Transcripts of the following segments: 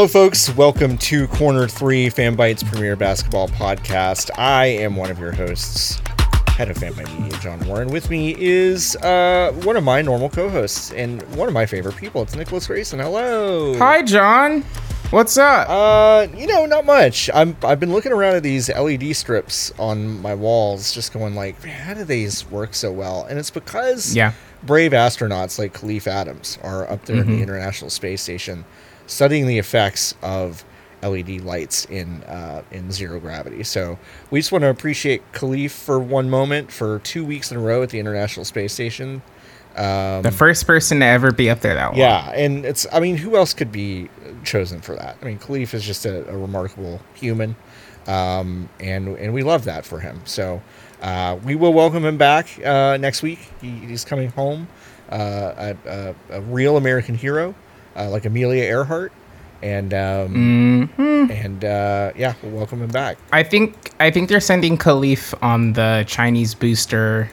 Hello, folks. Welcome to Corner 3 Fanbytes Premier Basketball Podcast. I am one of your hosts, head of Fanbyte Media, John Warren. With me is uh, one of my normal co hosts and one of my favorite people. It's Nicholas Grayson. Hello. Hi, John. What's up? Uh, you know, not much. I'm I've been looking around at these LED strips on my walls, just going like, man, how do these work so well? And it's because yeah. brave astronauts like Khalif Adams are up there in the International Space Station, studying the effects of LED lights in uh, in zero gravity. So we just want to appreciate Khalif for one moment for two weeks in a row at the International Space Station. Um, the first person to ever be up there that long. yeah, and it's I mean, who else could be chosen for that? I mean, Khalif is just a, a remarkable human, um, and and we love that for him. So uh, we will welcome him back uh, next week. He, he's coming home, uh, a, a, a real American hero, uh, like Amelia Earhart, and um, hmm and uh, yeah, welcome him back. I think I think they're sending Khalif on the Chinese booster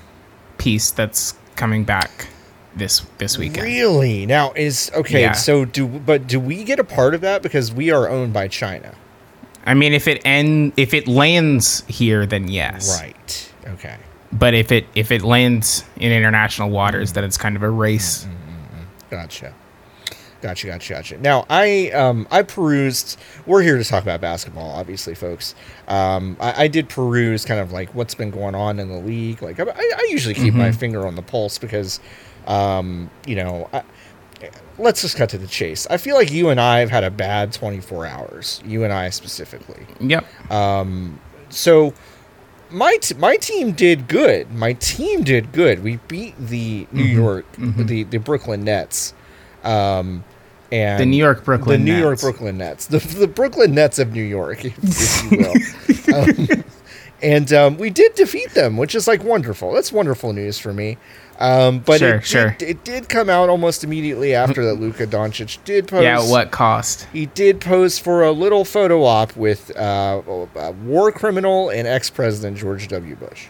piece that's coming back this this weekend. Really? Now is okay. Yeah. So do but do we get a part of that because we are owned by China? I mean, if it end if it lands here, then yes. Right. Okay. But if it if it lands in international waters, then it's kind of a race. Gotcha. Gotcha, gotcha, gotcha. Now, I um, I perused. We're here to talk about basketball, obviously, folks. Um, I, I did peruse kind of like what's been going on in the league. Like, I, I usually keep my finger on the pulse because, um, you know, I, let's just cut to the chase. I feel like you and I have had a bad 24 hours. You and I specifically. Yep. So my t- my team did good. My team did good. We beat the New Mm-hmm. York the the Brooklyn Nets. Um and The New York Brooklyn the New York Brooklyn Nets. The the Brooklyn Nets of New York, if, if you will. um, and um, we did defeat them, which is like wonderful. That's wonderful news for me. Um, but Sure, it, sure. It, it did come out almost immediately after that Luka Doncic did post. yeah. What cost? He did pose for a little photo op with uh, a war criminal and ex president George W. Bush.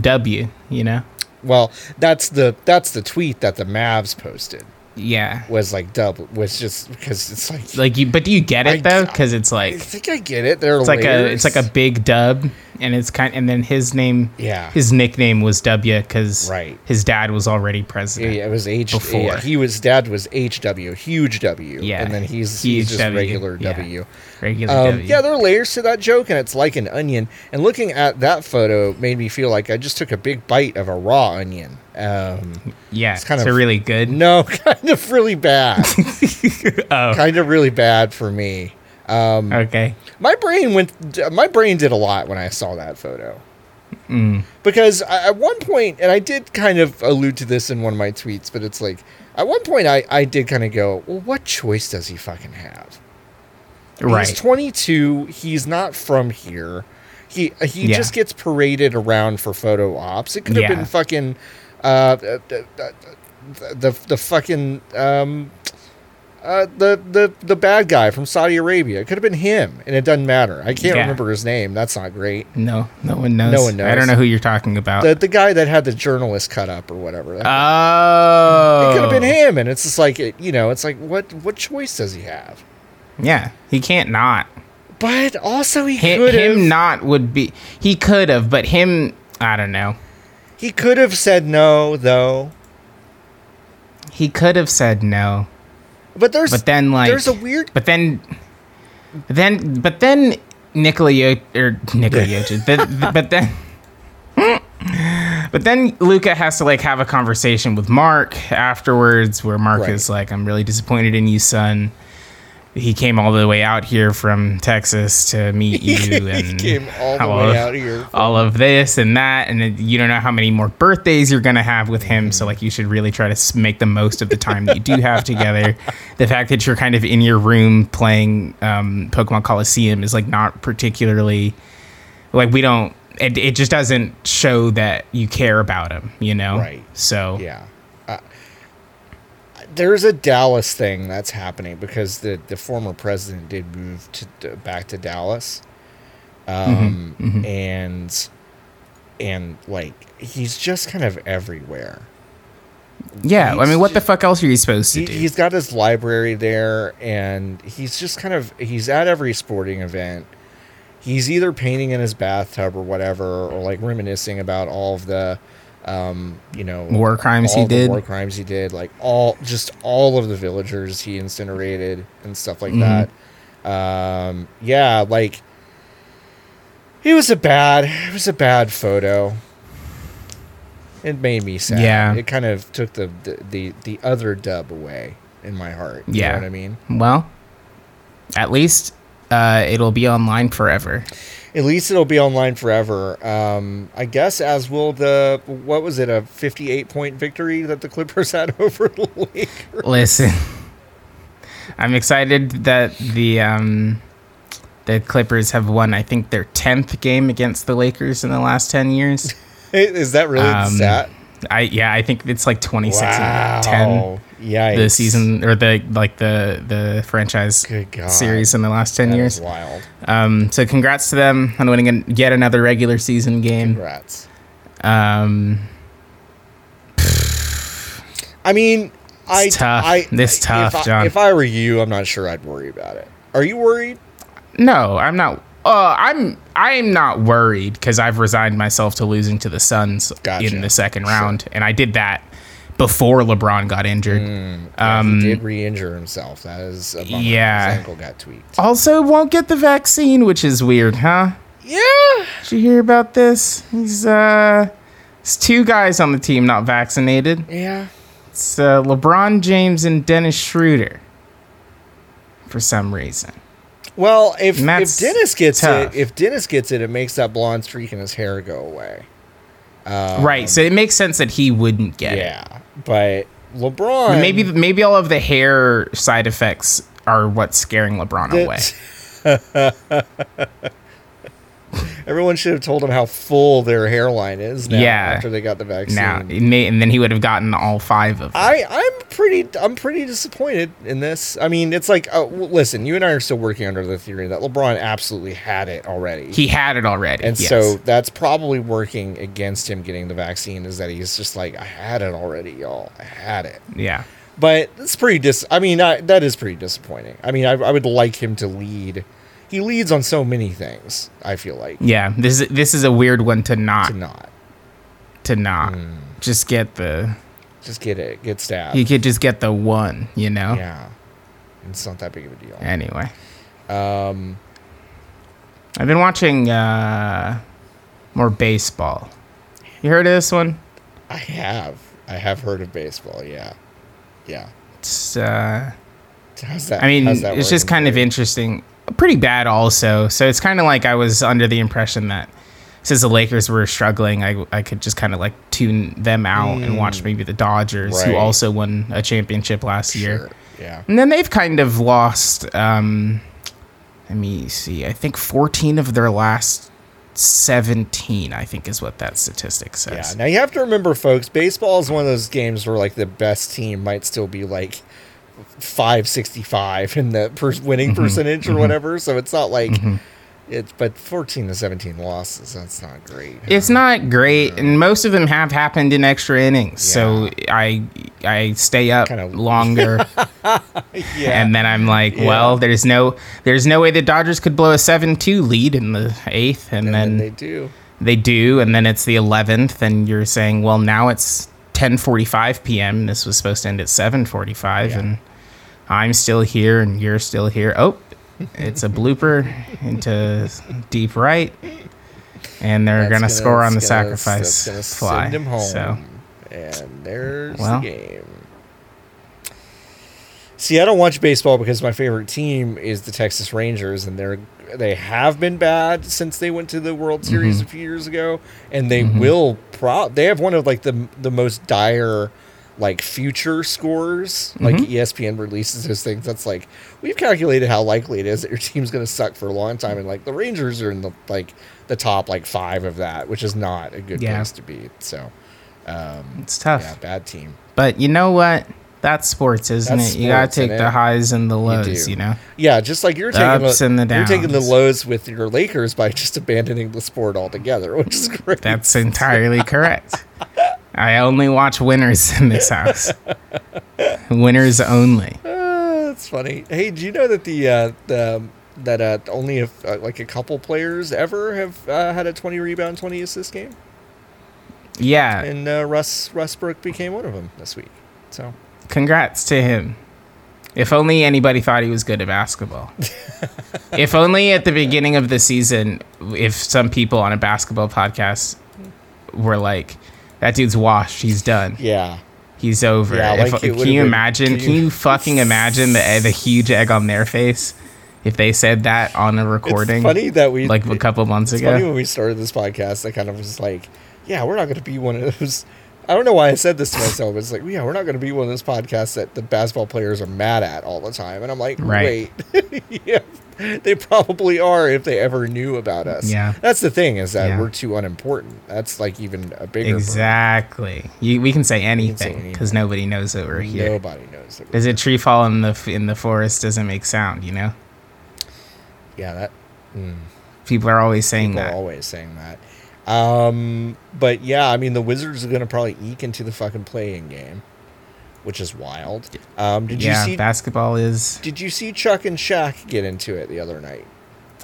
W. You know. Well, that's the that's the tweet that the Mavs posted Yeah. was like double was just because it's like Like you, but do you get I- it though? Because it's like I think I get it. They're it's like a it's like a big dub, and it's kind and then his name, Yeah. his nickname was W because Right. his dad was already yeah, president. it was H before. Yeah, he was dad was H W huge W. Yeah, and then he's he's just W, regular yeah. W. Regular Um, W. yeah, there are layers to that joke, and it's like an onion. And looking at that photo made me feel like I just took a big bite of a raw onion. Um, yeah, it's kind of- really good. no, kind of really bad. Oh, kind of really bad for me. Um, okay. my brain went. My brain did a lot when I saw that photo. Mm. Because at one point, and I did kind of allude to this in one of my tweets, but it's like at one point I, I did kind of go, well, what choice does he fucking have? Right. He's 22. He's not from here. He he Yeah. just gets paraded around for photo ops. It could have Yeah. been fucking uh, the, the the fucking um uh the the the bad guy from Saudi Arabia. It could have been him, and it doesn't matter. I can't Yeah. remember his name. That's not great. no, no one knows. No one knows. I don't know who you're talking about. The the guy that had the journalist cut up or whatever. That- oh, it could have been him, and it's just like it, you know, it's like what what choice does he have? Yeah, he can't not. But also he could have him not would be. He could have, but him, I don't know. He could have said no though. He could have said no. But there's But then, like, there's a weird But then, then, but then Nikola Yo- or Nikola Jokic. but, but then, but then Luka has to like have a conversation with Mark afterwards, where Mark Right. is like, "I'm really disappointed in you, son." He came all the way out here from Texas to meet you, he and came all the all way of- out here. all of this and that, and then you don't know how many more birthdays you're gonna have with him. So like, you should really try to make the most of the time that you do have together. The fact that you're kind of in your room playing um, Pokemon Colosseum is like not particularly like we don't. It, it just doesn't show that you care about him, you know. Right. So Yeah. There's a Dallas thing that's happening because the, the former president did move to, to back to Dallas. Um, Mm-hmm, and and like he's just kind of everywhere. Yeah, I mean, what the fuck else are you supposed to he, do? he's got his library there and he's just kind of he's at every sporting event he's either painting in his bathtub or whatever or like reminiscing about all of the um you know War crimes he did. war crimes he did like all just all of the villagers he incinerated and stuff like Mhm. that um yeah like it was a bad it was a bad photo it made me sad Yeah. it kind of took the the the, the other dub away in my heart you Yeah. know what i mean Well, at least uh, it'll be online forever. At least it'll be online forever um i guess as will the what was it a 58 point victory that the clippers had over the lakers Listen, I'm excited that the um, the Clippers have won. I think their tenth game against the Lakers in the last ten years. is that really the Um, stat I yeah, I think it's like 26 wow. and 10 Yikes. the season or the like the the franchise series in the last 10 That years. wild. Um, so congrats to them on winning an, yet another regular season game. Congrats. Um, I mean, I, tough. I This if tough, I, John. If I were you, I'm not sure I'd worry about it. Are you worried? no, I'm not. Uh, I'm I'm not worried because I've resigned myself to losing to the Suns Gotcha. in the second round, and I did that before LeBron got injured. Yeah, Um, he did re-injure himself. That is a bummer. Yeah. His ankle got tweaked. Also, won't get the vaccine, which is weird, huh? Yeah. Did you hear about this? He's uh, it's two guys on the team not vaccinated. Yeah. It's uh, LeBron James and Dennis Schroeder. For some reason, Well, if if Dennis gets tough. it, if Dennis gets it, it makes that blonde streak in his hair go away. Um, right? So it makes sense that he wouldn't get it. Yeah, but LeBron Maybe maybe all of the hair side effects are what's scaring LeBron away. Everyone should have told him how full their hairline is now Yeah. after they got the vaccine. Now, may, and then he would have gotten all five of them. I I'm pretty I'm pretty disappointed in this. I mean, it's like uh, listen, you and I are still working under the theory that LeBron absolutely had it already. He had it already, and yes. so that's probably working against him getting the vaccine is that he's just like I had it already, y'all. I had it. yeah, But it's pretty dis I mean, I, that is pretty disappointing. I mean, I, I would like him to lead. He leads on so many things, I feel like. yeah. This is this is a weird one to not To not to not Hmm. just get the. just get it, get stabbed. You could just get the one, you know. yeah. It's not that big of a deal. Anyway, Um, I've been watching uh, more baseball. You heard of this one? I have. I have heard of baseball. Yeah, yeah. It's uh, How's that? I mean, it's just kind of you? interesting. Pretty bad, also. So it's kind of like I was under the impression that since the Lakers were struggling, I, I could just kind of like tune them out and watch maybe the Dodgers, who Mm. Also won a championship last year. Yeah. And then they've kind of lost, um, let me see, I think 14 of their last 17, I think is what that statistic says. Yeah. Now you have to remember, folks. Baseball is one of those games where like the best team might still be like five sixty five in the per- winning Mm-hmm. percentage or whatever. So it's not like it's but fourteen to seventeen losses. That's not great. It's not great, and most of them have happened in extra innings. So I I stay up Kinda- longer, yeah. and then I'm like, Yeah. well, there's no there's no way the Dodgers could blow a seven two lead in the eighth, and, and then, then they do. they do, and then it's the eleventh, and you're saying, well, now it's 10:45 p.m. This was supposed to end at 7:45, Yeah. and I'm still here, and you're still here. Oh, it's a blooper into deep right, and they're That's gonna, score on the gonna- sacrifice fly. Send him home. So And there's Well. the game. See, I don't watch baseball because my favorite team is the Texas Rangers, and they're they have been bad since they went to the World Series Mm-hmm. a few years ago, and they will pro. They have one of like the the most dire like future scores. Like Mm-hmm. ESPN releases those things. That's like we've calculated how likely it is that your team's going to suck for a long time, and like the Rangers are in the like the top like five of that, which is not a good Yeah. place to be. So. Um, it's tough. yeah, bad team. But you know what? That's sports, isn't That's it? You gotta take the highs and the lows. do. You, know. Yeah, just like you're The taking ups and the you're taking the lows with your Lakers by just abandoning the sport altogether, which is great. That's entirely correct. I only watch winners in this house. winners only. Uh, that's funny. Hey, do you know that the uh, the that uh, only a, uh, like a couple players ever have uh, had a 20 rebound, 20 assist game, Yeah. and uh, Russ Westbrook became one of them this week. So Congrats to him. If only anybody thought he was good at basketball. if only at the beginning of the season, if some people on a basketball podcast were like, that dude's washed. He's done. yeah, He's over. Yeah, If- like, it can you imagine? can Can you- fucking imagine the the huge egg on their face if they said that on a recording? It's funny that we like a couple months It's ago. funny when we started this podcast. I kind of was like, yeah, we're not going to be one of those. I don't know why I said this to myself. It's like, yeah, we're not going to be one of those podcasts that the basketball players are mad at all the time. And I'm like, Right. wait, yeah, they probably are if they ever knew about us. Yeah. that's the thing is that Yeah. we're too unimportant. That's like even a bigger. Exactly. You, we can say anything because nobody knows that we're here. Nobody knows. That Does a tree fall in the in the forest doesn't make sound? You know, yeah, that. mm. people are always saying People are that. always saying that. Um, but yeah, I mean, the Wizards are going to probably eke into the fucking play-in game, which is wild. Um, did yeah, you see? basketball is. did you see Chuck and Shaq get into it the other night?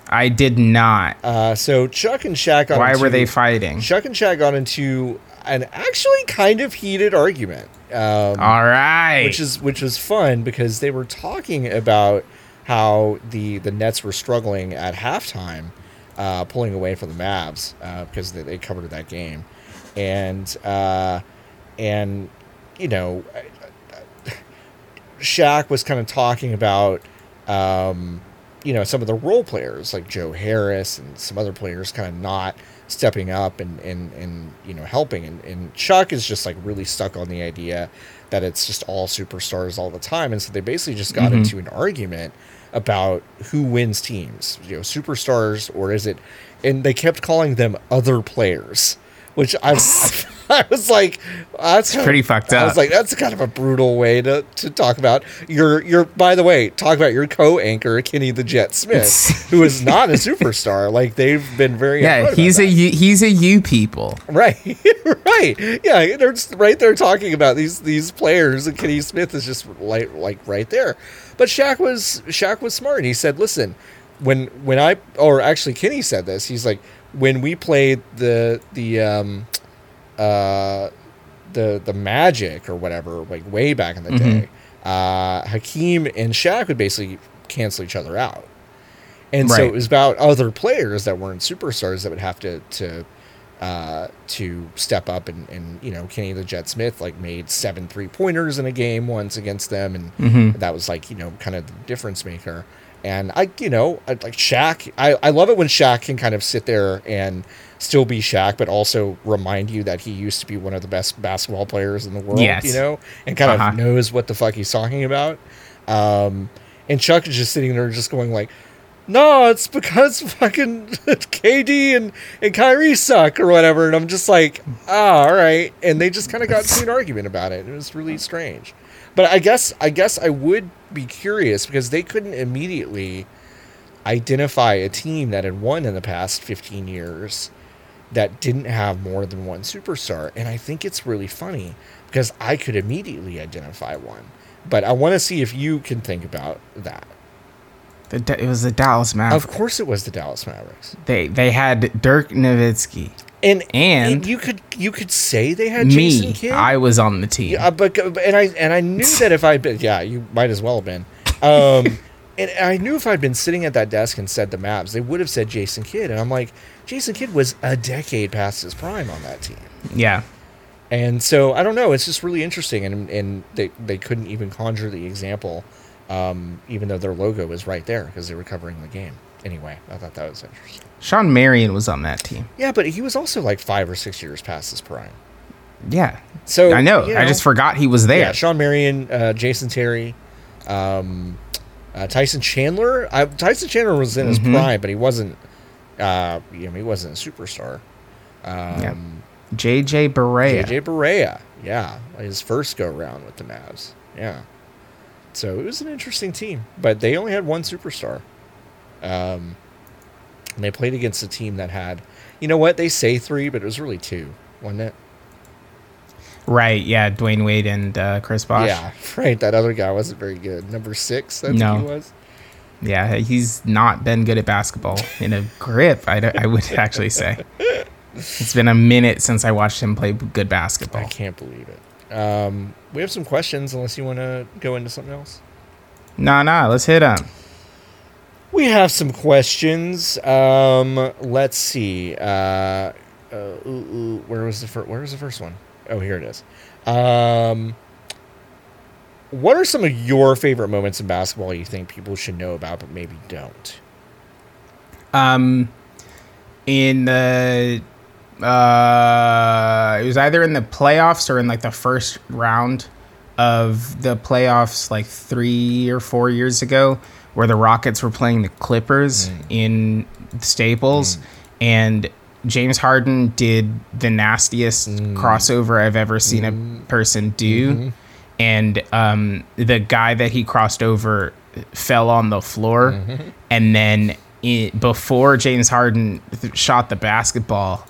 I did not. Uh, so Chuck and Shaq got Why into, were they fighting? Chuck and Shaq got into an actually kind of heated argument. Um, All right. which is which was fun because they were talking about how the the Nets were struggling at halftime, uh, pulling away from the Mavs uh, because they, they covered that game, and uh, and you know, Shaq was kind of talking about. Um, you know some of the role players like Joe Harris and some other players kind of not stepping up and and, and you know helping and, and Chuck is just like really stuck on the idea that it's just all superstars all the time and so they basically just got Mhm. into an argument about who wins teams you know superstars or is it and they kept calling them other players which I I was like that's pretty fucked up. I was like that's kind of a brutal way to, to talk about your your by the way talk about your co-anchor Kenny the Jet Smith who is not a superstar. Like they've been very yeah, he's a you, he's a you people. right right. Yeah they're just right there talking about these these players and Kenny Smith is just like like right there. But Shaq was Shaq was smart. He said listen when when I or actually Kenny said this he's like when we played the the um uh the the magic or whatever like way back in the Mhm. day uh Hakeem and Shaq would basically cancel each other out and so it was about other players that weren't superstars that would have to to uh, to step up and, and you know Kenny the Jet Smith like made seven three pointers in a game once against them and Mhm. that was like you know kind of the difference maker and I you know I, like Shaq I, I love it when Shaq can kind of sit there and still be Shaq but also remind you that he used to be one of the best basketball players in the world Yes. you know and kind Uh-huh. of knows what the fuck he's talking about um, and Chuck is just sitting there just going like no, it's because fucking KD and, and Kyrie suck or whatever. And I'm just like, ah, all right. And they just kind of got into an argument about it. It was really strange. But I guess I guess I would be curious because they couldn't immediately identify a team that had won in the past 15 years that didn't have more than one superstar. And I think it's really funny because I could immediately identify one. But I want to see if you can think about that. The, it was the Dallas Mavericks. Of course, it was the Dallas Mavericks. They they had Dirk Nowitzki. And, And- you could you could say they had Jason Kidd. I was on the team. yeah, but and I and I knew that if I'd been yeah, you might as well have been. Um, and I knew if I'd been sitting at that desk and said the Mavs, they would have said Jason Kidd. And I'm like, Jason Kidd was a decade past his prime on that team. yeah. And so I don't know. It's just really interesting, and and they they couldn't even conjure the example, um, even though their logo was right there because they were covering the game. Anyway, I thought that was interesting. Shawn Marion was on that team. Yeah, but he was also like five or six years past his prime. Yeah. So I know. you I just forgot he was there. Yeah, Shawn Marion, uh, Jason Terry, um, uh, Tyson Chandler. I, Tyson Chandler was in his Mhm. prime, but he wasn't. Uh, you know, he wasn't a superstar. Um, JJ Barea. JJ Barea, yeah, his first go round with the Mavs. Yeah, so it was an interesting team, but they only had one superstar. Um, and they played against a team that had, you know what? They say three, but it was really two, wasn't it? Right. Yeah. Dwyane Wade and uh, Chris Bosh. Yeah, right. That other guy wasn't very good. Number six, I think No. he was. Yeah. He's not been good at basketball in a grip. I, I would actually say. It's been a minute since I watched him play good basketball. I can't believe it. Um, we have some questions, unless you want to go into something else. Nah, nah. Let's hit him. We have some questions. Um, let's see. Uh, uh, ooh, ooh, where was the first? Where was the first one? Oh, here it is. Um, what are some of your favorite moments in basketball you think people should know about, but maybe don't? Um, in the uh, it was either in the playoffs or in like the first round of the playoffs, like three or four years ago, where the Rockets were playing the Clippers mm. in Staples, mm. and James Harden did the nastiest mm. crossover I've ever seen a mm-hmm. person do. Mm-hmm. And um, the guy that he crossed over fell on the floor, mm-hmm. and then it, before James Harden th- shot the basketball,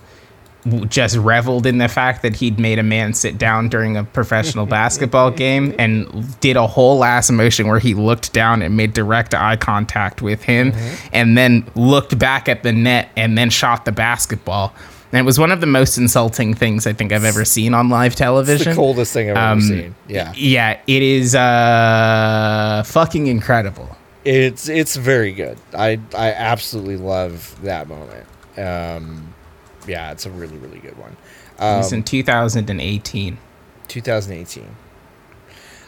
just reveled in the fact that he'd made a man sit down during a professional basketball game and did a whole ass motion where he looked down and made direct eye contact with him and then looked back at the net and then shot the basketball. And it was one of the most insulting things I think I've ever seen on live television. It's the coldest thing I've Um, ever seen. Yeah, Yeah, it is uh fucking incredible. it's it's very good. I I absolutely love that moment. Um, yeah, it's a really really good one. It was Um, in 2018. 2018.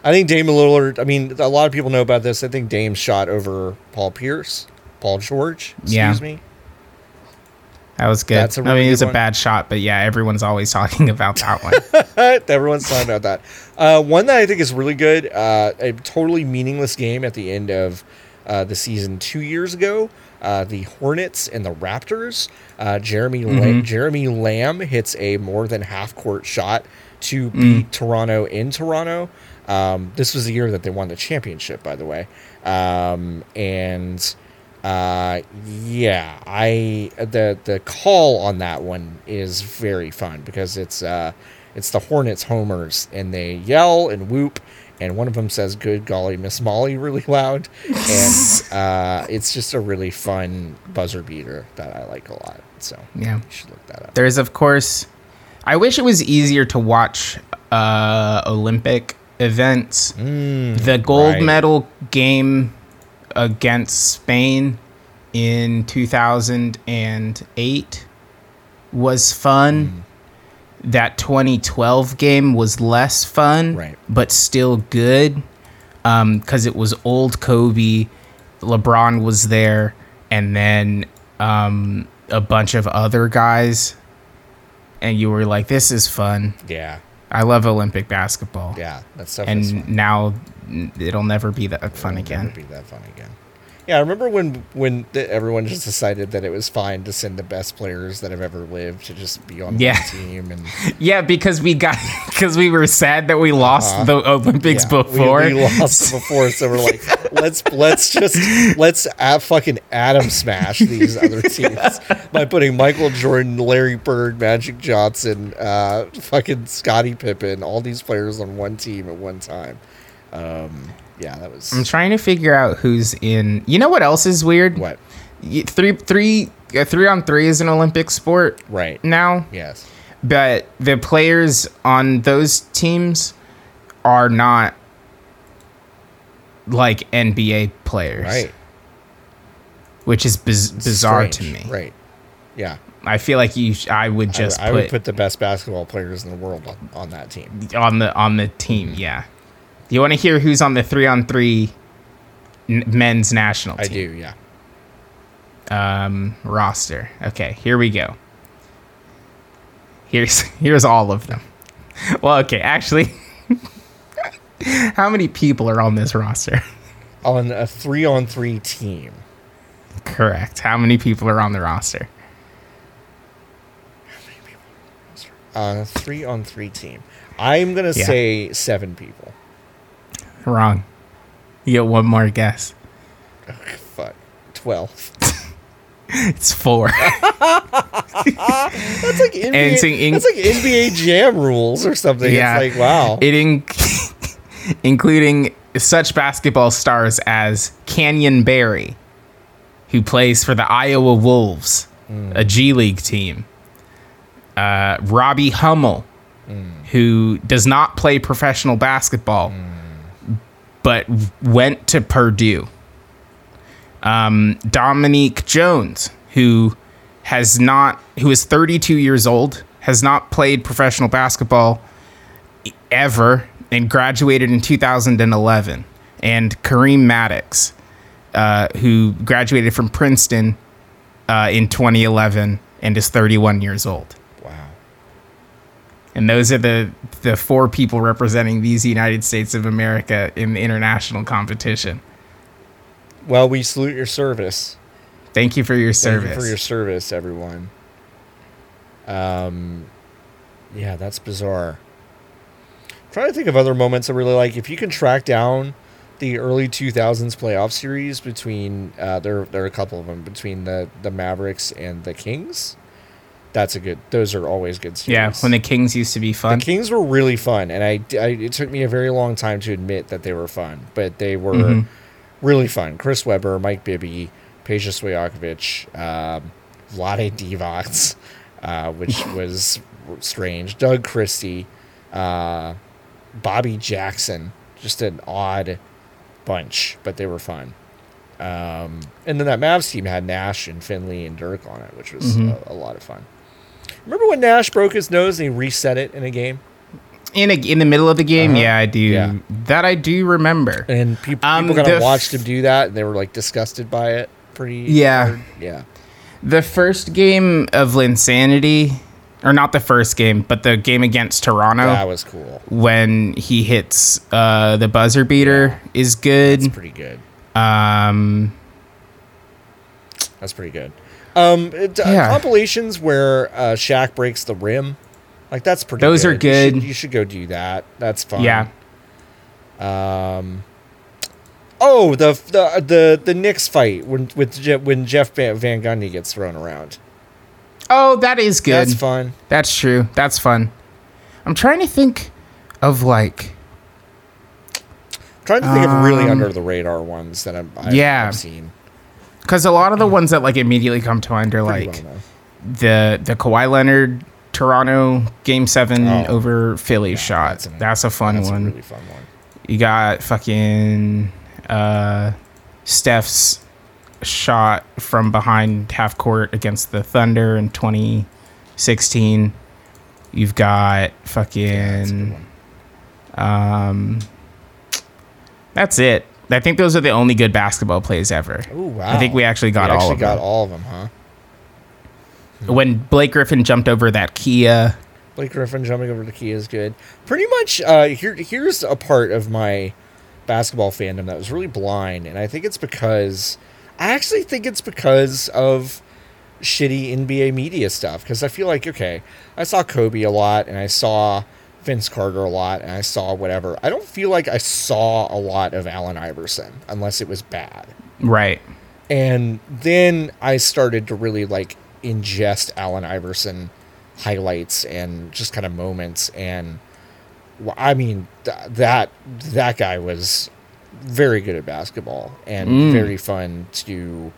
I think Dame Lillard. I mean, a lot of people know about this. I think Dame shot over Paul Pierce, Paul George. Excuse Yeah. me. That was good. That's a I really mean, it was a bad shot, but yeah, everyone's always talking about that one. Everyone's talking about that. Uh, one that I think is really good. Uh, a totally meaningless game at the end of uh, the season two years ago. Uh, the Hornets and the Raptors. Uh, Jeremy La- Mhm. Jeremy Lamb hits a more than half court shot to beat Toronto in Toronto. Um, this was the year that they won the championship, by the way. Um, and uh, yeah, I the the call on that one is very fun because it's uh, it's the Hornets homers and they yell and whoop. And one of them says, "Good golly, Miss Molly," really loud, and uh, it's just a really fun buzzer beater that I like a lot. So yeah. you should look that up. There's, of course, I wish it was easier to watch uh, Olympic events. Mm, the gold right. medal game against Spain in 2008 was fun. Mm. That 2012 game was less fun, Right. but still good because it was old Kobe. LeBron was there, and then um, a bunch of other guys. And you were like, this is fun. Yeah, I love Olympic basketball yeah, that's stuff. and now it'll never be that fun It'll again. Never be that fun again. Yeah, I remember when when the, everyone just decided that it was fine to send the best players that have ever lived to just be on Yeah. one team, and Yeah, because we got because we were sad that we lost Uh-huh. the Olympics yeah, before. we, lost before, so we're like, let's let's just let's fucking atom smash these other teams by putting Michael Jordan, Larry Bird, Magic Johnson, uh, fucking Scottie Pippen, all these players on one team at one time. Um, yeah, that was I'm trying to figure out who's in. You know what else is weird? what Three three uh, three on three is an Olympic sport right. now, Yes. but the players on those teams are not like NBA players, Right. Which is biz- bizarre to me. Right. Yeah. I feel like you. Sh- I would I- just I, put, would put the best basketball players in the world on, on that team. on the on the team. Yeah. You want to hear who's on the three on three men's national team? I do, yeah. Um, roster. Okay, here we go. Here's here's all of them. Well, okay, actually, how many people are on this roster? On a three on three team. Correct. How many people are on the roster? On a three on three team. I'm gonna Yeah. say seven people. Wrong. You get one more guess. Fuck. Twelve. It's four. That's like NBA, it's in- in- that's like NBA Jam rules or something. Yeah. It's like wow. it inc- including such basketball stars as Canyon Barry, who plays for the Iowa Wolves, a G League team. Uh, Robbie Hummel, who does not play professional basketball, but went to Purdue. Um, Dominique Jones, who has not, who is 32 years old, has not played professional basketball ever and graduated in 2011. And Kareem Maddox, uh, who graduated from Princeton uh, in 2011 and is 31 years old. And those are the the four people representing these United States of America in the international competition. Well, we salute your service. Thank you for your Thank service. you for your service, everyone. Um, yeah, that's bizarre. trying to think of other moments I really like. If you can track down the early 2000s playoff series between uh, there, there are a couple of them between the the Mavericks and the Kings. That's a good. Those are always good series. yeah, when the Kings used to be fun. The Kings were really fun, and I, I- it took me a very long time to admit that they were fun, but they were Mhm. really fun. Chris Webber, Mike Bibby, Peja Stojakovic, um, Vlade Divac, uh, which was strange. Doug Christie, uh, Bobby Jackson, just an odd bunch, but they were fun. Um, and then that Mavs team had Nash and Finley and Dirk on it, which was Mhm. a, a lot of fun. Remember when Nash broke his nose and he reset it in a game? in a, in the middle of the game, Uh-huh. yeah, I do. Yeah. That I do remember. And Um, people kind the of f- watched him do that, and they were like disgusted by it. Pretty. Yeah. hard. Yeah. The first game of Linsanity, or not the first game, but the game against Toronto, That was cool. when he hits uh, the buzzer beater, is good. That's pretty good. Um, That's pretty good. Um, it, uh, compilations where uh, Shaq breaks the rim, like that's pretty. Those are You good. should, you should go do that. That's fun. yeah. Um. Oh, the the the the Knicks fight when with when Jeff Van Gundy gets thrown around. Oh, that is good. That's fun. That's, true. That's fun. I'm trying to think of like trying to think of really Um, under the radar ones that I've, I've, Yeah. I've seen. Because a lot of the ones that like immediately come to mind are Pretty like well the the Kawhi Leonard Toronto Game Seven Oh. over Philly shot. that's That's, a fun That's one. a really fun one. You got fucking uh, Steph's shot from behind half court against the Thunder in 2016. You've got That's fucking one. um, that's it. I think those are the only good basketball plays ever. Ooh, wow. I think we actually got We all actually of got them. all of them, huh? When Blake Griffin jumped over that Kia, Blake Griffin jumping over the key is good. Pretty much, uh, here here's a part of my basketball fandom that was really blind, and I think it's because I actually think it's because of shitty NBA media stuff. Because I feel like okay, I saw Kobe a lot, and I saw Vince Carter a lot, and I saw whatever. I don't feel like I saw a lot of Allen Iverson unless it was bad. right? And then I started to really like ingest Allen Iverson highlights and just kind of moments. And I mean, th- that that guy was very good at basketball and Mm. very fun to,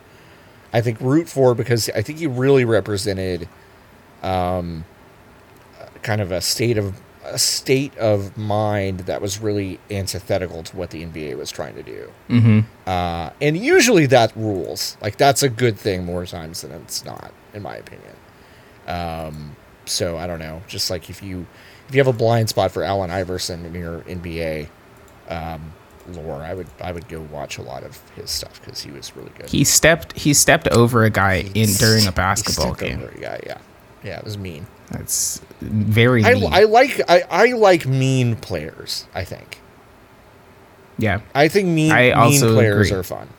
I think, root for because I think he really represented, um, kind of a state of a state of mind that was really antithetical to what the NBA was trying to do. Mm-hmm. Uh, and usually that rules. Like that's a good thing more times than it's not, in my opinion. Um, so I don't know. Just like if you if you have a blind spot for Allen Iverson in your NBA um, lore, I would I would go watch a lot of his stuff because he was really good. He stepped he stepped over a guy in during a basketball game. over a guy, yeah, yeah, it was mean. That's very I, mean. I like I, I like mean players. I think. yeah. I think mean I mean players agree. are fun.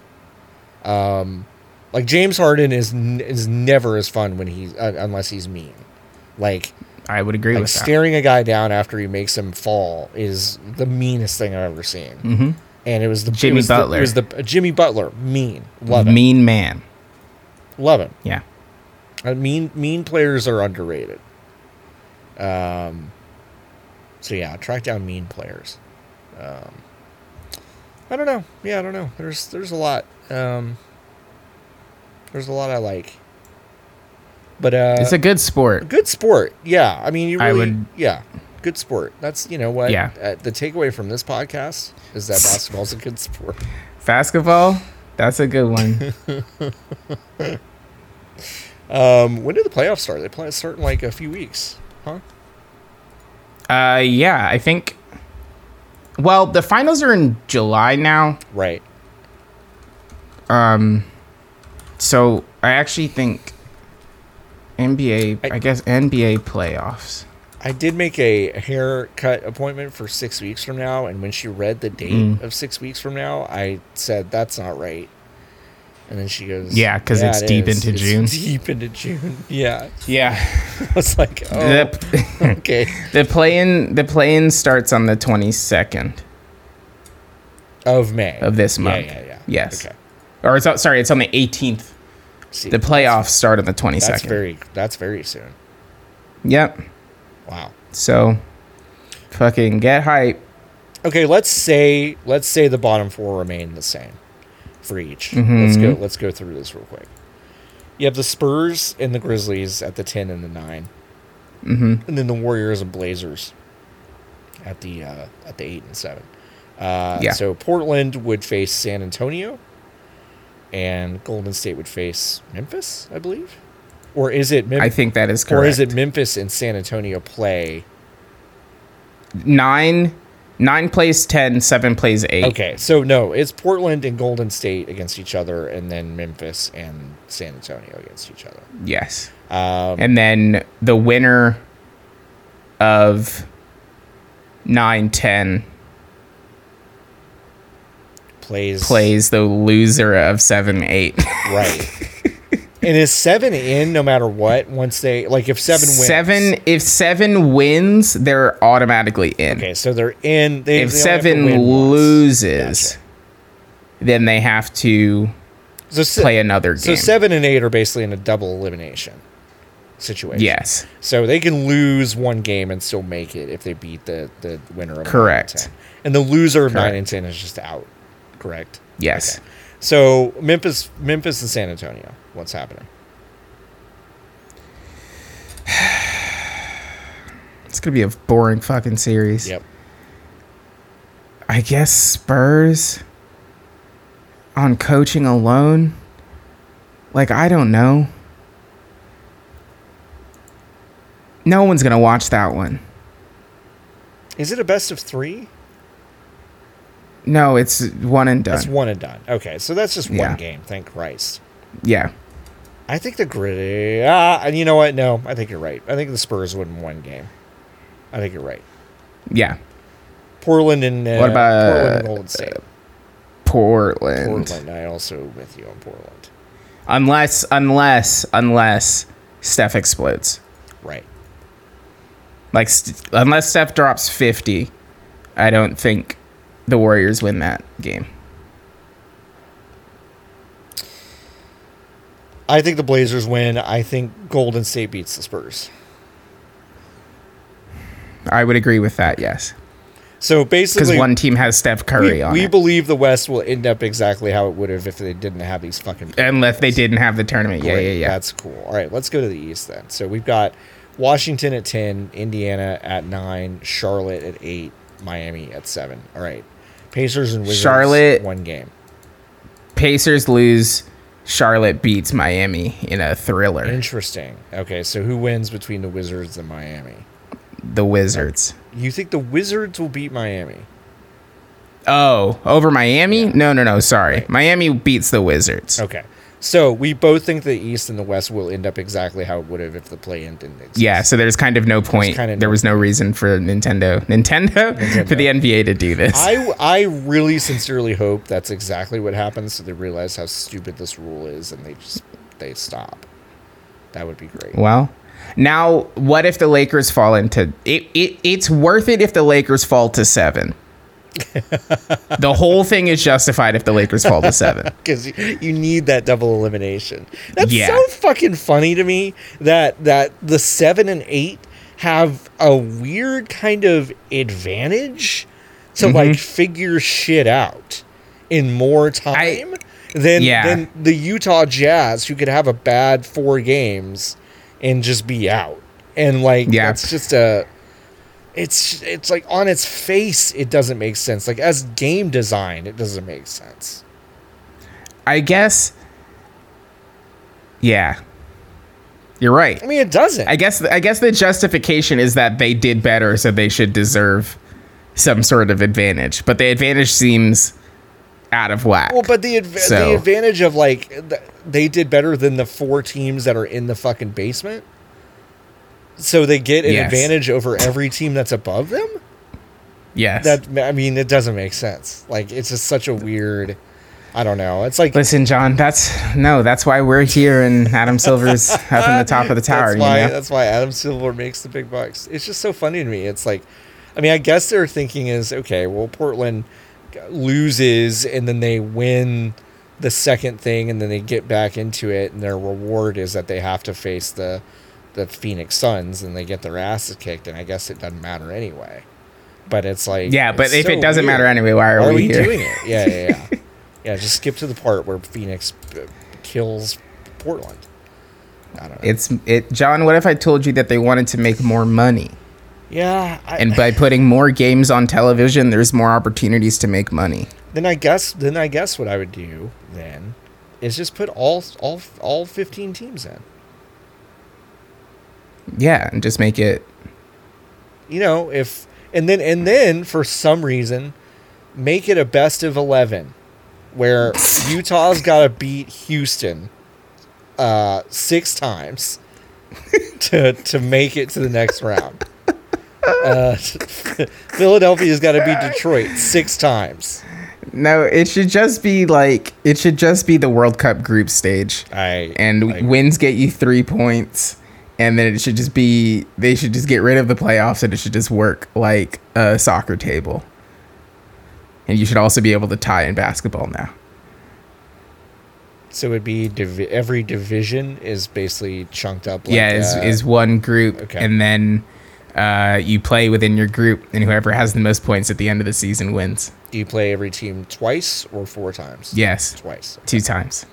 Um, like James Harden is n- is never as fun when he's uh, unless he's mean. Like I would agree like with that. staring a guy down after he makes him fall is the meanest thing I've ever seen. hmm And it was the Jimmy was the- Butler. it was the uh, Jimmy Butler mean. Love it. Mean man. Love him. Yeah. Mean mean players are underrated. Um, so yeah, track down mean players. Um, I don't know. Yeah, I don't know. There's there's a lot. Um, there's a lot I like. But uh, It's a good sport. good sport. Yeah, I mean, you really, would- yeah, good sport. That's you know what. Yeah. Uh, the takeaway from this podcast is that basketball's a good sport. Basketball, that's a good one. Um, when do the playoffs start? They play start in like a few weeks, huh? uh, yeah, I think. Well, the finals are in July now. Right. Um, so I actually think NBA. I- I, guess NBA playoffs. I did make a haircut appointment for six weeks from now, and when she read the date Mm. of six weeks from now, I said that's not right. And then she goes, Yeah, 'cause it's it deep is. into It's June." Deep into June. Yeah, Yeah. I was like, oh, The okay. the play in the play in starts on the twenty second Of May of this month. Yeah, yeah, yeah. Yes. Okay. Or it's sorry, it's on the eighteenth. The playoffs start on the twenty second. That's very. That's very soon. Yep. Wow. So, fucking get hype. Okay, let's say let's say the bottom four remain the same for each. Mm-hmm. Let's go. Let's go through this real quick. You have the Spurs and the Grizzlies at the ten and the 9 hmm and then the Warriors and Blazers at the uh, at the eight and seven. Uh, Yeah. So Portland would face San Antonio, and Golden State would face Memphis, I believe. Or is it? Mem- I think that is correct. or is it Memphis and San Antonio play? nine? Nine plays ten, seven plays eight. Okay, so no, it's Portland and Golden State against each other, and then Memphis and San Antonio against each other. Yes. Um, And then the winner of nine ten plays plays the loser of seven eight. right, and is seven in no matter what. Once they like, if seven wins, Seven. If seven wins, they're automatically in. Okay, so they're in. They, if they only have to seven loses, Gotcha. then they have to so se- play another game. So seven and eight are basically in a double elimination situation. yes. So they can lose one game and still make it if they beat the the winner of Correct. nine and. And the loser of nine and ten is just out. Correct. Yes. Okay. So Memphis, Memphis and San Antonio. What's happening? It's gonna be a boring fucking series. Yep. I guess Spurs on coaching alone. Like I don't know. No one's gonna watch that one. Is it a best of three? No, it's one and done. That's one and done. Okay, so that's just Yeah. one game. Thank Christ. yeah. I think the gritty. Ah, and you know what? No, I think you're right. I think the Spurs win one game. I think you're right. Yeah. Portland and uh, What about, Portland and uh, Golden State? Portland. Portland. I also with you on Portland. Unless unless unless Steph explodes. Right. Like st- unless Steph drops 50, I don't think the Warriors win that game. I think the Blazers win. I think Golden State beats the Spurs. I would agree with that, yes. So basically, Because one team has Steph Curry we, on we it. believe the West will end up exactly how it would have if they didn't have these fucking. Unless they didn't have the tournament. Yeah, yeah, yeah. That's cool. All right, let's go to the East then. So we've got Washington at 10, Indiana at 9, Charlotte at 8, Miami at 7. All right. Pacers and Wizards, Charlotte- one game. Pacers lose. Charlotte beats Miami in a thriller. Interesting. Okay, so who wins between the Wizards and Miami? The Wizards. You think the Wizards will beat Miami? Oh, over Miami? Yeah. No, no, no. Sorry. Right. Miami beats the Wizards. Okay. So we both think the East and the West will end up exactly how it would have if the play in didn't exist. Yeah, so there's kind of no point. kinda there no was no reason for Nintendo, Nintendo, for the NBA to do this. I, I really sincerely hope that's exactly what happens so they realize how stupid this rule is and they just they stop. That would be great. well, now what if the Lakers fall into it, it? It's worth it if the Lakers fall to seven. The whole thing is justified if the Lakers fall to seven. because you, you need that double elimination. That's Yeah. so fucking funny to me that that the seven and eight have a weird kind of advantage to Mm-hmm. like figure shit out in more time than Yeah. than the Utah Jazz, who could have a bad four games and just be out. And like Yeah. that's just a it's it's like on its face it doesn't make sense. Like as game design, it doesn't make sense. I guess. Yeah. You're right. I mean, it doesn't. I guess I guess the justification is that they did better, so they should deserve some sort of advantage. But the advantage seems out of whack. well, but the adv- So- the advantage of like th- they did better than the four teams that are in the fucking basement, so they get an Yes. advantage over every team that's above them. yes. That I mean, it doesn't make sense. Like it's just such a weird. I don't know. It's like Listen, John. That's no. That's why we're here, and Adam Silver's up in the top of the tower. That's you know? that's why Adam Silver makes the big bucks. It's just so funny to me. It's like, I mean, I guess their thinking is okay. Well, Portland loses and then they win the second thing, and then they get back into it, and their reward is that they have to face the the Phoenix Suns, and they get their asses kicked. And I guess it doesn't matter anyway. But it's like Yeah, but if so it doesn't weird. matter anyway, why are, Why are we, we doing it? Yeah, yeah, yeah. yeah, just skip to the part where Phoenix uh, kills Portland. I don't know. It's it, John. What if I told you that they wanted to make more money, yeah, I, and by putting more games on television, there's more opportunities to make money. then I guess then I guess what I would do then is just put all all all 15 teams in. Yeah, and just make it. You know, if and then and then for some reason make it a best of 11 where Utah's got to beat Houston uh 6 times to to make it to the next round. Uh, Philadelphia's got to beat Detroit 6 times. No, it should just be like it should just be the World Cup group stage, I and I- wins get you three points, and then it should just be they should just get rid of the playoffs, and it should just work like a soccer table. And you should also be able to tie in basketball now. So it would be divi- every division is basically chunked up. Like, yeah, is uh, is one group, okay. and then uh, you play within your group, and whoever has the most points at the end of the season wins. do you play every team twice or four times? Yes, twice. two times.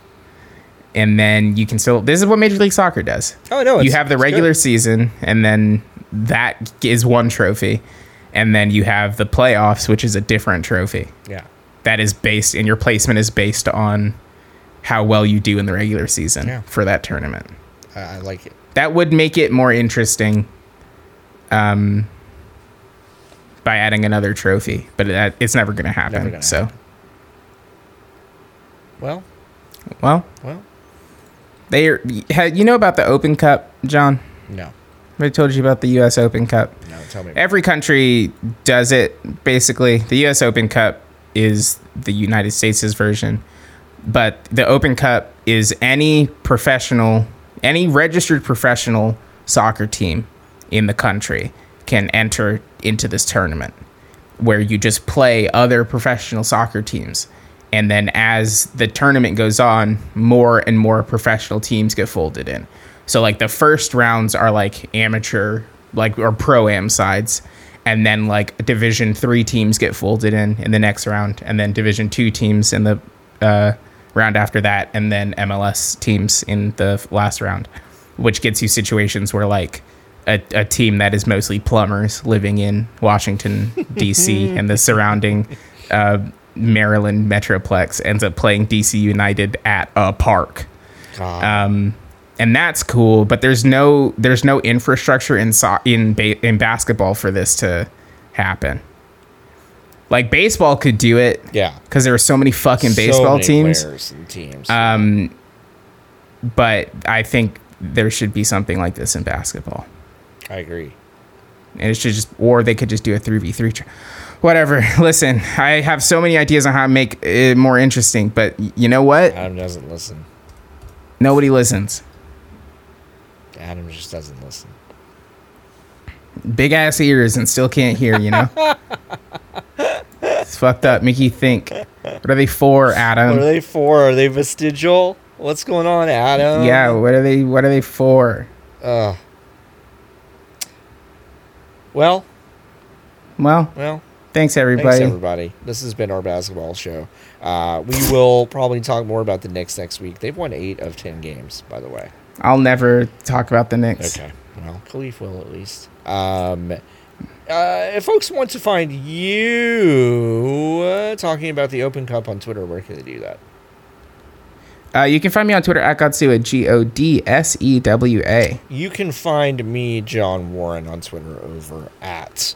And then you can still. This is what Major League Soccer does. Oh no, you have the regular good. season, and then that is one trophy, and then you have the playoffs, which is a different trophy. Yeah, That is based, and your placement is based on how well you do in the regular season Yeah. for that tournament. I, I like it. That would make it more interesting, um, by adding another trophy, but that, it's never going to happen. gonna so, happen. Well, well, well, they are. You know about the Open Cup, John? no, I told you about the U.S. Open Cup. no. Tell me. Every country does it basically. The US Open Cup is the United States' version, but the Open Cup is any professional, any registered professional soccer team in the country can enter into this tournament where you just play other professional soccer teams. And then as the tournament goes on, more and more professional teams get folded in. So like the first rounds are like amateur, like or pro am sides, and then like Division three teams get folded in in the next round, and then Division two teams in the uh, round after that, and then MLS teams in the last round, which gets you situations where like a, a team that is mostly plumbers living in Washington D.C. and the surrounding uh, Maryland metroplex ends up playing D.C. United at a park God. um, and that's cool. But there's no there's no infrastructure in so- in ba- in basketball for this to happen. Like baseball could do it yeah, because there are so many fucking So baseball many teams. teams. Um, but I think there should be something like this in basketball. I agree. And it should just, or they could just do a 3v3. tr- Whatever. Listen, I have so many ideas on how to make it more interesting, but you know what? Adam doesn't listen. Nobody listens. Adam just doesn't listen. Big ass ears and still can't hear, you know? It's fucked up. Make you think. What are they for, Adam? What are they for? Are they vestigial? What's going on, Adam? yeah. What are they? What are they for? Uh, well, Well, well. Thanks everybody. Thanks, everybody. This has been our basketball show. Uh, we will probably talk more about the Knicks next week. They've won eight of ten games, by the way. I'll never talk about the Knicks. Okay. Well, Khalif will at least. Um, uh, if folks want to find you uh, talking about the Open Cup on Twitter, where can they do that? Uh, you can find me on Twitter at Godsewa, G O D S E W A. You can find me, John Warren, on Twitter over at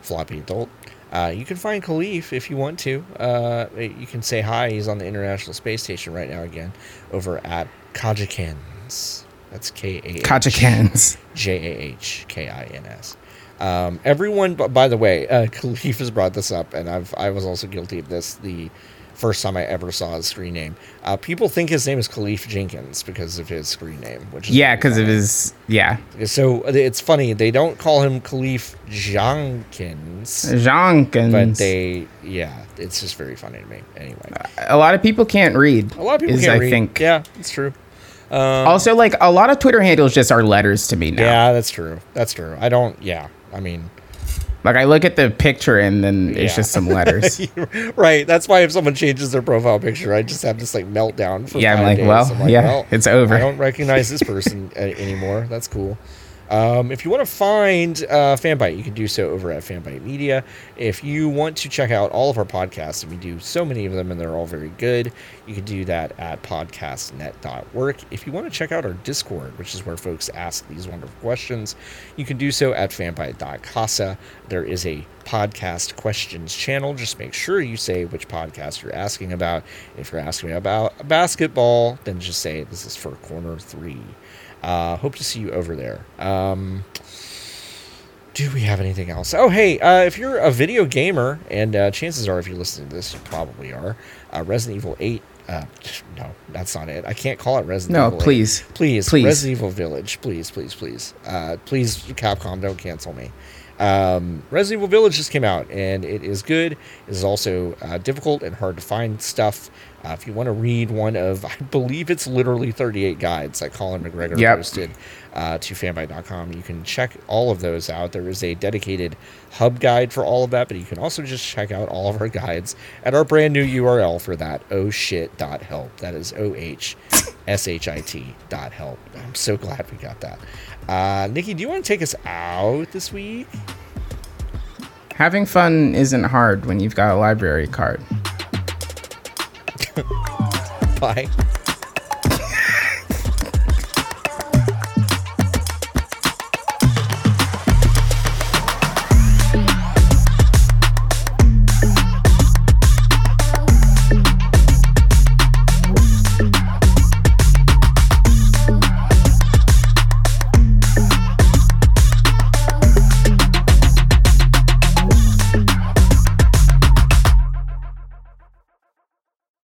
Floppy Adult. Uh, you can find Khalif if you want to. Uh, you can say hi. He's on the International Space Station right now again over at Kahjahkins. That's K A H Kahjahkins. J A H K I N S. Um, everyone, by the way, uh, Khalif has brought this up, and I've I was also guilty of this the first time I ever saw his screen name. Uh, people think his name is Khalif Jenkins because of his screen name, which is Yeah, because of his yeah. So uh, it's funny they don't call him Khalif Jenkins, Jenkins. but they yeah, it's just very funny to me. Anyway, a lot of people can't read. a lot of people is, can't I read. think. Yeah, it's true. Also, like a lot of Twitter handles just are letters to me now. Yeah, that's true. That's true. I don't. Yeah, I mean. Like I look at the picture and then it's just some letters. right. That's why if someone changes their profile picture, I just have this like meltdown. For Yeah, I'm five like, days. well, yeah, it's over. I don't recognize this person anymore. That's cool. Um, if you want to find uh, Fanbyte, you can do so over at Fanbyte Media. If you want to check out all of our podcasts, we do so many of them, and they're all very good, you can do that at podcastnet.work. If you want to check out our Discord, which is where folks ask these wonderful questions, you can do so at fanbyte.casa. There is a podcast questions channel. Just make sure you say which podcast you're asking about. If you're asking about basketball, then just say this is for corner three. Uh, hope to see you over there. Um, do we have anything else? Oh, hey, uh, if you're a video gamer, and uh, chances are, if you're listening to this, you probably are. Uh, Resident Evil 8. Uh, no, that's not it. I can't call it Resident No, Evil. 8. please. please, Please. Resident Evil Village, please, please, please, uh, please, Capcom, don't cancel me. Um, Resident Evil Village just came out, and it is good. It is also uh, difficult and hard to find stuff. Uh, if you want to read one of, I believe it's literally 38 guides that Colin McGregor Yep. posted uh, to fanbyte.com, you can check all of those out. There is a dedicated hub guide for all of that, but you can also just check out all of our guides at our brand new URL for that, oh shit.help. That is O H S H I T dot help. I'm so glad we got that. Uh, Nikki, do you want to take us out this week? Having fun isn't hard when you've got a library card. Bye.